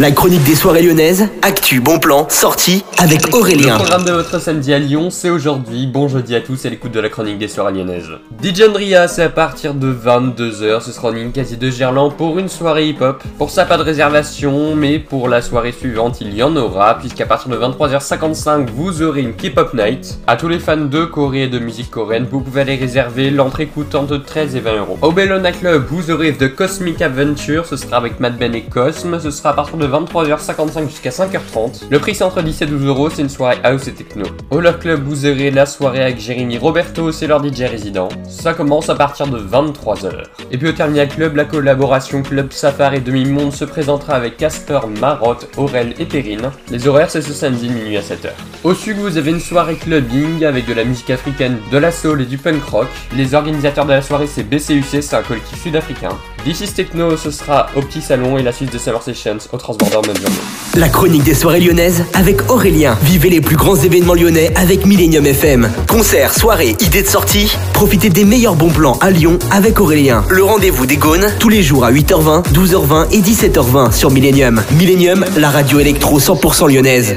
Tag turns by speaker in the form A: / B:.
A: La chronique des soirées lyonnaises, actu, bon plan, sortie avec Aurélien.
B: Le programme de votre samedi à Lyon, c'est aujourd'hui. Bon jeudi à tous et l'écoute de la chronique des soirées lyonnaises. DJ Andrea, c'est à partir de 22h. Ce sera en ligne quasi de Gerland pour une soirée hip-hop. Pour ça, pas de réservation, mais pour la soirée suivante, il y en aura, puisqu'à partir de 23h55, vous aurez une K-pop night. À tous les fans de Corée et de musique coréenne, vous pouvez aller réserver l'entrée coûtant de 13 et 20 euros. Au Bellona Club, vous aurez The Cosmic Adventure, ce sera avec Mad Ben et Cosme, ce sera à partir de 23h55 jusqu'à 5h30. Le prix c'est entre 10 et 12 euros, c'est une soirée house et techno. Au Love Club, vous aurez la soirée avec Jérémy Roberto, c'est leur DJ résident. Ça commence à partir de 23h. Et puis au Terminal Club, la collaboration Club Safari et Demi-Monde se présentera avec Casper, Marotte, Aurel et Perrine. Les horaires c'est ce samedi minuit à 7h. Au sud, vous avez une soirée clubbing avec de la musique africaine, de la soul et du punk rock. Les organisateurs de la soirée c'est BCUC, c'est un collectif sud-africain. This is Techno, ce sera au petit salon et la suite de Summer Sessions au Transborder même.
A: La chronique des soirées lyonnaises avec Aurélien. Vivez les plus grands événements lyonnais avec Millennium FM. Concerts, soirées, idées de sortie. Profitez des meilleurs bons plans à Lyon avec Aurélien. Le rendez-vous des Gaunes tous les jours à 8h20, 12h20 et 17h20 sur Millennium. Millennium, la radio électro 100% lyonnaise.